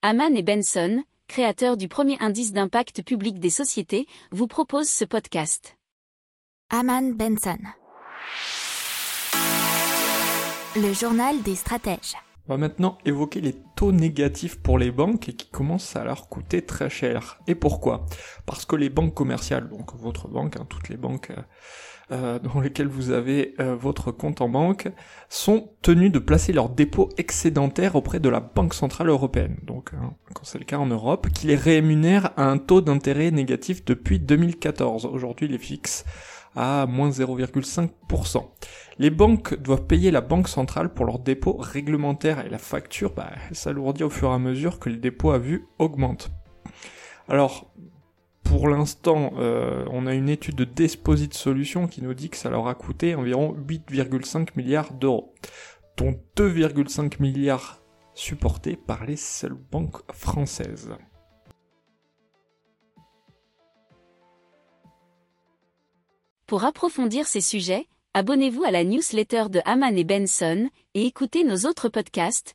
Haman et Benson, créateurs du premier indice d'impact public des sociétés, vous proposent ce podcast. Haman Benson. Le journal des stratèges. On va maintenant évoquer les taux négatifs pour les banques et qui commencent à leur coûter très cher. Et pourquoi? Parce que les banques commerciales, donc votre banque, hein, toutes les banques euh, euh, dans lesquelles vous avez euh, votre compte en banque, sont tenues de placer leurs dépôts excédentaires auprès de la Banque Centrale Européenne, donc hein, quand c'est le cas en Europe, qui les rémunère à un taux d'intérêt négatif depuis 2014. Aujourd'hui, les fixes à moins 0,5%. Les banques doivent payer la banque centrale pour leurs dépôts réglementaires et la facture bah, s'alourdit au fur et à mesure que les dépôts à vue augmentent. Alors, pour l'instant, euh, on a une étude de Desposit Solutions qui nous dit que ça leur a coûté environ 8,5 milliards d'euros, dont 2,5 milliards supportés par les seules banques françaises. Pour approfondir ces sujets, abonnez-vous à la newsletter de Haman et Benson et écoutez nos autres podcasts